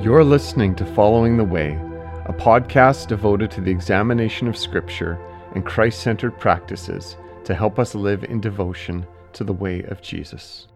You're listening to Following the Way, a podcast devoted to the examination of Scripture and Christ centered practices to help us live in devotion to the way of Jesus.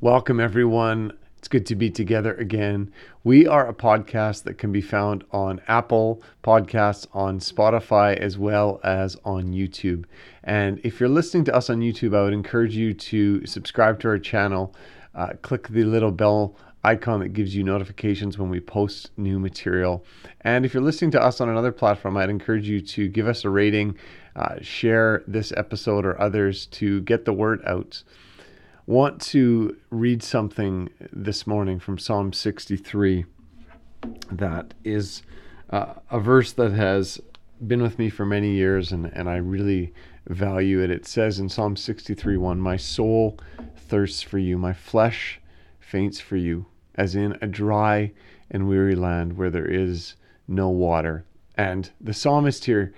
Welcome, everyone. It's good to be together again. We are a podcast that can be found on Apple Podcasts, on Spotify, as well as on YouTube. And if you're listening to us on YouTube, I would encourage you to subscribe to our channel, uh, click the little bell icon that gives you notifications when we post new material. And if you're listening to us on another platform, I'd encourage you to give us a rating, uh, share this episode or others to get the word out. Want to read something this morning from Psalm 63 that is uh, a verse that has been with me for many years and, and I really value it. It says in Psalm 63 1, My soul thirsts for you, my flesh faints for you, as in a dry and weary land where there is no water. And the psalmist here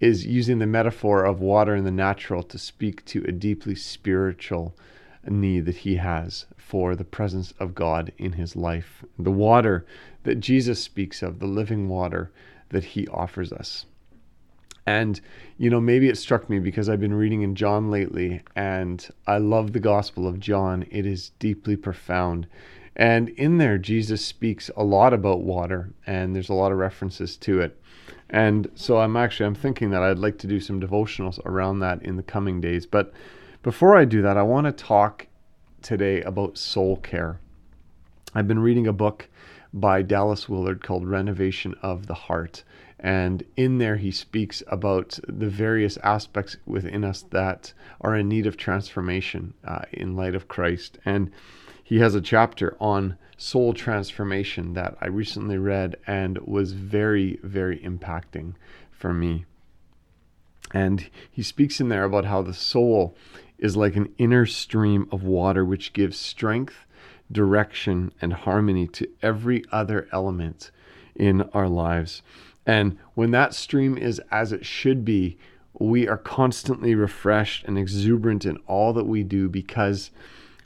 is using the metaphor of water in the natural to speak to a deeply spiritual need that he has for the presence of God in his life. The water that Jesus speaks of, the living water that he offers us. And, you know, maybe it struck me because I've been reading in John lately and I love the Gospel of John. It is deeply profound. And in there, Jesus speaks a lot about water and there's a lot of references to it. And so I'm actually I'm thinking that I'd like to do some devotionals around that in the coming days. But before I do that, I want to talk today about soul care. I've been reading a book by Dallas Willard called Renovation of the Heart. And in there, he speaks about the various aspects within us that are in need of transformation uh, in light of Christ. And he has a chapter on soul transformation that I recently read and was very, very impacting for me. And he speaks in there about how the soul is like an inner stream of water which gives strength, direction, and harmony to every other element in our lives. And when that stream is as it should be, we are constantly refreshed and exuberant in all that we do because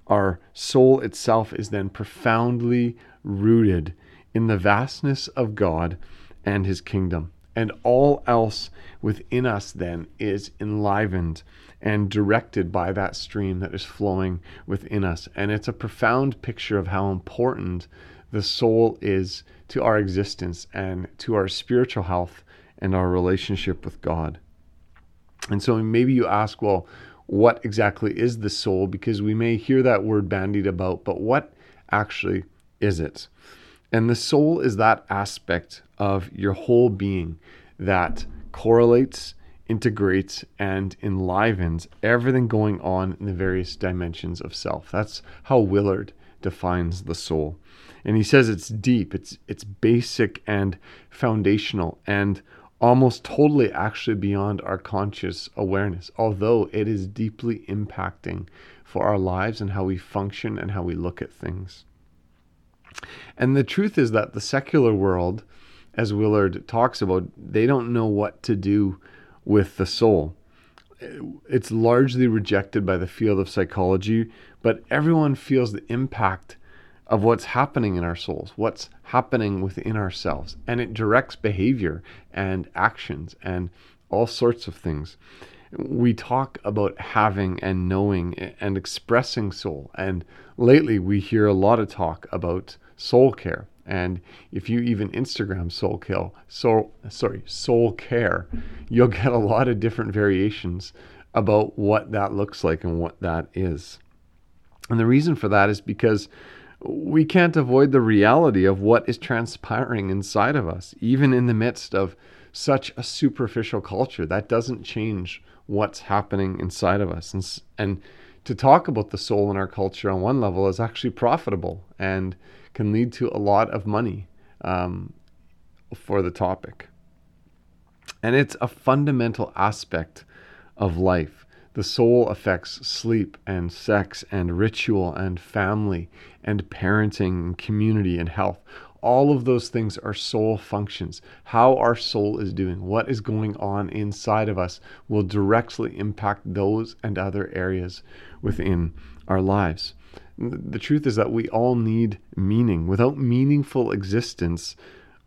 our soul itself is then profoundly rooted in the vastness of God and His kingdom. And all else within us then is enlivened and directed by that stream that is flowing within us. And it's a profound picture of how important the soul is to our existence and to our spiritual health and our relationship with God. And so maybe you ask, well, what exactly is the soul? Because we may hear that word bandied about, but what actually is it? And the soul is that aspect of your whole being that correlates, integrates, and enlivens everything going on in the various dimensions of self. That's how Willard defines the soul. And he says it's deep, it's it's basic and foundational and almost totally actually beyond our conscious awareness, although it is deeply impacting for our lives and how we function and how we look at things. And the truth is that the secular world, as Willard talks about, they don't know what to do with the soul. It's largely rejected by the field of psychology, but everyone feels the impact of what's happening in our souls, what's happening within ourselves. And it directs behavior and actions and all sorts of things. We talk about having and knowing and expressing soul. And lately we hear a lot of talk about soul care. And if you even Instagram soul care, soul, sorry, soul care, you'll get a lot of different variations about what that looks like and what that is. And the reason for that is because we can't avoid the reality of what is transpiring inside of us, even in the midst of such a superficial culture. That doesn't change what's happening inside of us. And, and to talk about the soul in our culture on one level is actually profitable and can lead to a lot of money um, for the topic. And it's a fundamental aspect of life. The soul affects sleep and sex and ritual and family and parenting and community and health. All of those things are soul functions. How our soul is doing, what is going on inside of us, will directly impact those and other areas within our lives. The truth is that we all need meaning. Without meaningful existence,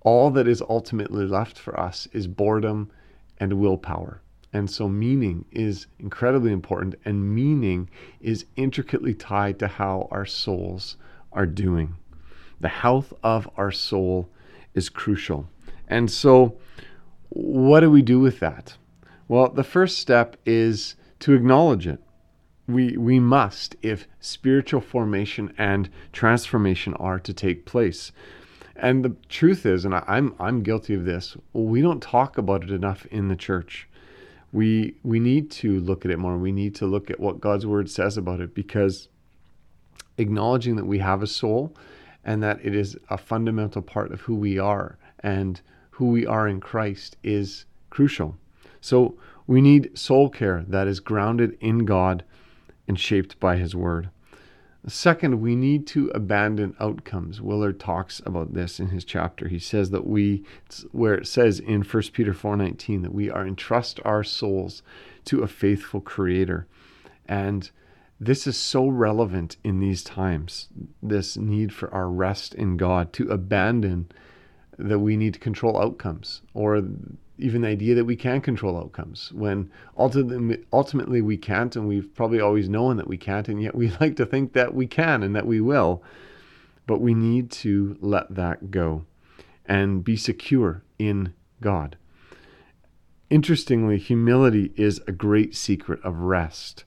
all that is ultimately left for us is boredom and willpower. And so, meaning is incredibly important, and meaning is intricately tied to how our souls are doing. The health of our soul is crucial. And so, what do we do with that? Well, the first step is to acknowledge it we we must if spiritual formation and transformation are to take place and the truth is and I, i'm i'm guilty of this we don't talk about it enough in the church we we need to look at it more we need to look at what god's word says about it because acknowledging that we have a soul and that it is a fundamental part of who we are and who we are in christ is crucial so we need soul care that is grounded in god and shaped by His Word. Second, we need to abandon outcomes. Willard talks about this in his chapter. He says that we, where it says in 1 Peter 4:19 that we are entrust our souls to a faithful Creator, and this is so relevant in these times. This need for our rest in God to abandon that we need to control outcomes or even the idea that we can control outcomes when ultimately, ultimately we can't and we've probably always known that we can't and yet we like to think that we can and that we will but we need to let that go and be secure in god interestingly humility is a great secret of rest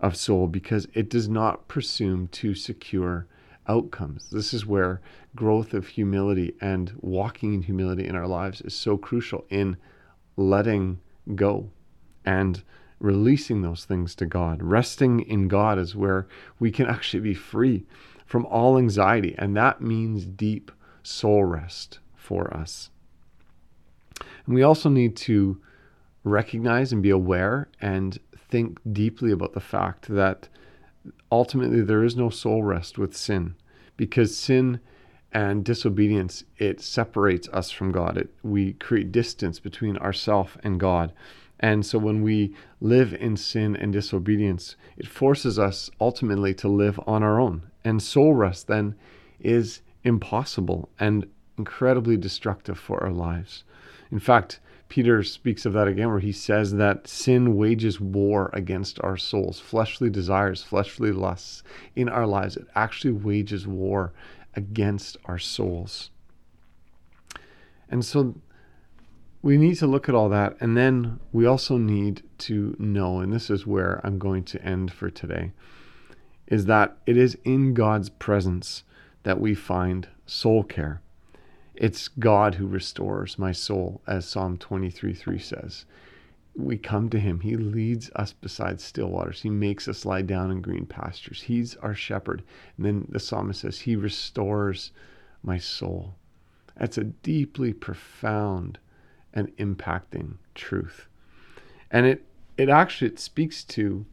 of soul because it does not presume to secure outcomes. This is where growth of humility and walking in humility in our lives is so crucial in letting go and releasing those things to God. Resting in God is where we can actually be free from all anxiety, and that means deep soul rest for us. And we also need to recognize and be aware and think deeply about the fact that ultimately there is no soul rest with sin because sin and disobedience it separates us from God. It, we create distance between ourself and God. And so when we live in sin and disobedience, it forces us ultimately to live on our own. And soul rest then is impossible and incredibly destructive for our lives. In fact, Peter speaks of that again, where he says that sin wages war against our souls, fleshly desires, fleshly lusts in our lives. It actually wages war against our souls. And so we need to look at all that. And then we also need to know, and this is where I'm going to end for today, is that it is in God's presence that we find soul care. It's God who restores my soul, as Psalm 23 3 says. We come to him. He leads us beside still waters. He makes us lie down in green pastures. He's our shepherd. And then the psalmist says, He restores my soul. That's a deeply profound and impacting truth. And it, it actually it speaks to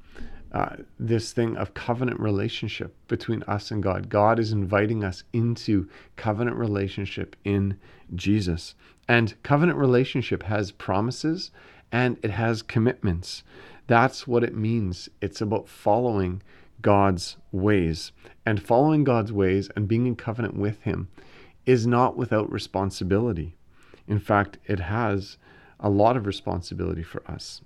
uh, this thing of covenant relationship between us and God. God is inviting us into covenant relationship in Jesus. And covenant relationship has promises and it has commitments. That's what it means. It's about following God's ways. And following God's ways and being in covenant with Him is not without responsibility. In fact, it has a lot of responsibility for us.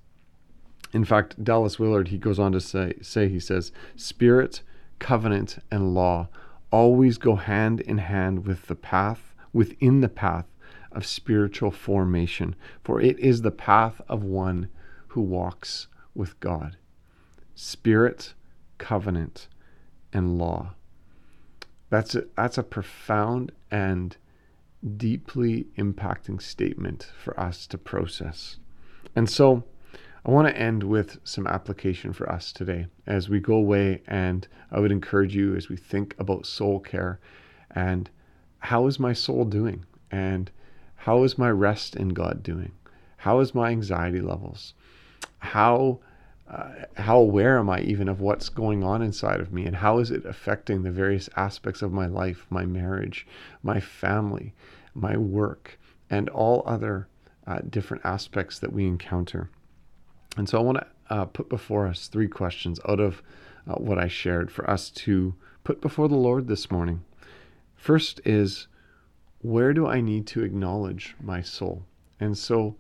In fact, Dallas Willard, he goes on to say, say he says, spirit, covenant, and law always go hand in hand with the path, within the path of spiritual formation, for it is the path of one who walks with God. Spirit, covenant, and law. That's a, that's a profound and deeply impacting statement for us to process. And so, I want to end with some application for us today as we go away. And I would encourage you as we think about soul care and how is my soul doing? And how is my rest in God doing? How is my anxiety levels? How uh, how aware am I even of what's going on inside of me, and how is it affecting the various aspects of my life, my marriage, my family, my work, and all other uh, different aspects that we encounter? And so I want to uh, put before us three questions out of uh, what I shared for us to put before the Lord this morning. First is where do I need to acknowledge my soul? And so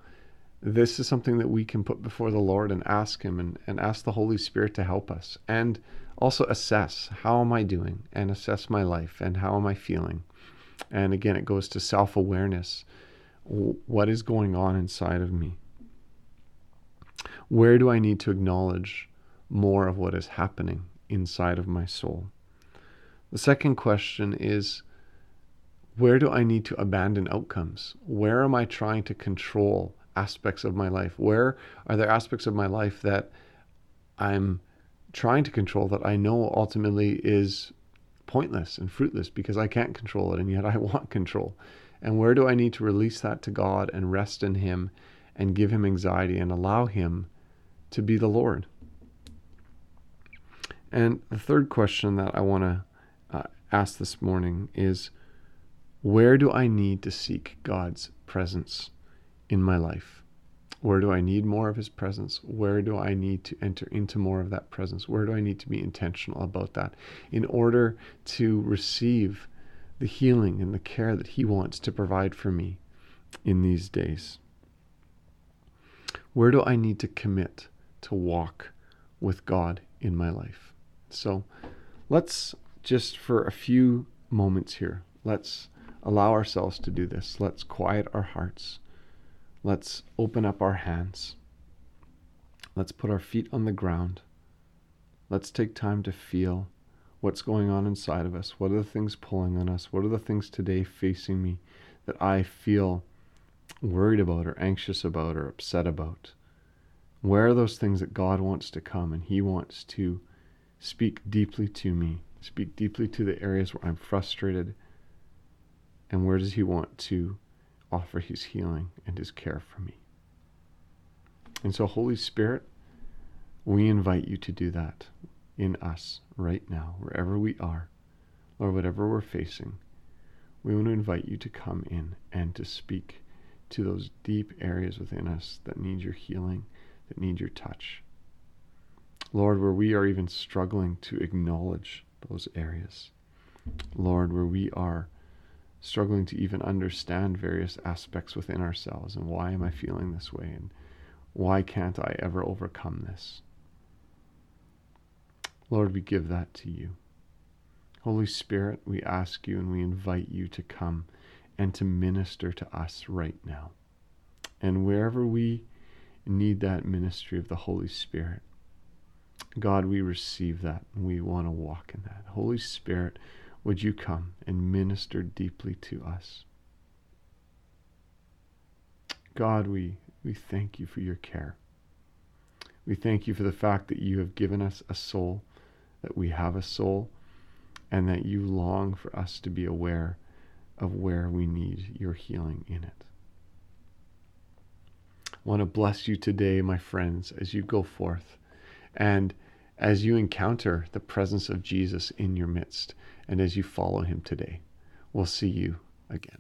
this is something that we can put before the Lord and ask Him and, and ask the Holy Spirit to help us. And also assess how am I doing and assess my life and how am I feeling. And again, it goes to self awareness. What is going on inside of me? Where do I need to acknowledge more of what is happening inside of my soul? The second question is where do I need to abandon outcomes? Where am I trying to control aspects of my life? Where are there aspects of my life that I'm trying to control that I know ultimately is pointless and fruitless because I can't control it and yet I want control? And where do I need to release that to God and rest in Him and give Him anxiety and allow Him to be the Lord? And the third question that I want to uh, ask this morning is where do I need to seek God's presence in my life? Where do I need more of His presence? Where do I need to enter into more of that presence? Where do I need to be intentional about that in order to receive the healing and the care that He wants to provide for me in these days? Where do I need to commit to walk with God in my life? So let's just for a few moments here, let's allow ourselves to do this. Let's quiet our hearts. Let's open up our hands. Let's put our feet on the ground. Let's take time to feel what's going on inside of us. What are the things pulling on us? What are the things today facing me that I feel worried about or anxious about or upset about? Where are those things that God wants to come and He wants to speak deeply to me, speak deeply to the areas where I'm frustrated and where does He want to offer His healing and His care for me? And so, Holy Spirit, we invite you to do that in us right now, wherever we are, or whatever we're facing. We want to invite you to come in and to speak to those deep areas within us that need your healing, that need your touch. Lord, where we are even struggling to acknowledge those areas. Lord, where we are struggling to even understand various aspects within ourselves and why am I feeling this way and why can't I ever overcome this? Lord, we give that to you. Holy Spirit, we ask you and we invite you to come and to minister to us right now. And wherever we need that ministry of the Holy Spirit, God, we receive that and we want to walk in that. Holy Spirit, would you come and minister deeply to us? God, we, we thank you for your care. We thank you for the fact that you have given us a soul, that we have a soul, and that you long for us to be aware of where we need your healing in it. I want to bless you today, my friends, as you go forth and as you encounter the presence of Jesus in your midst and as you follow him today. We'll see you again.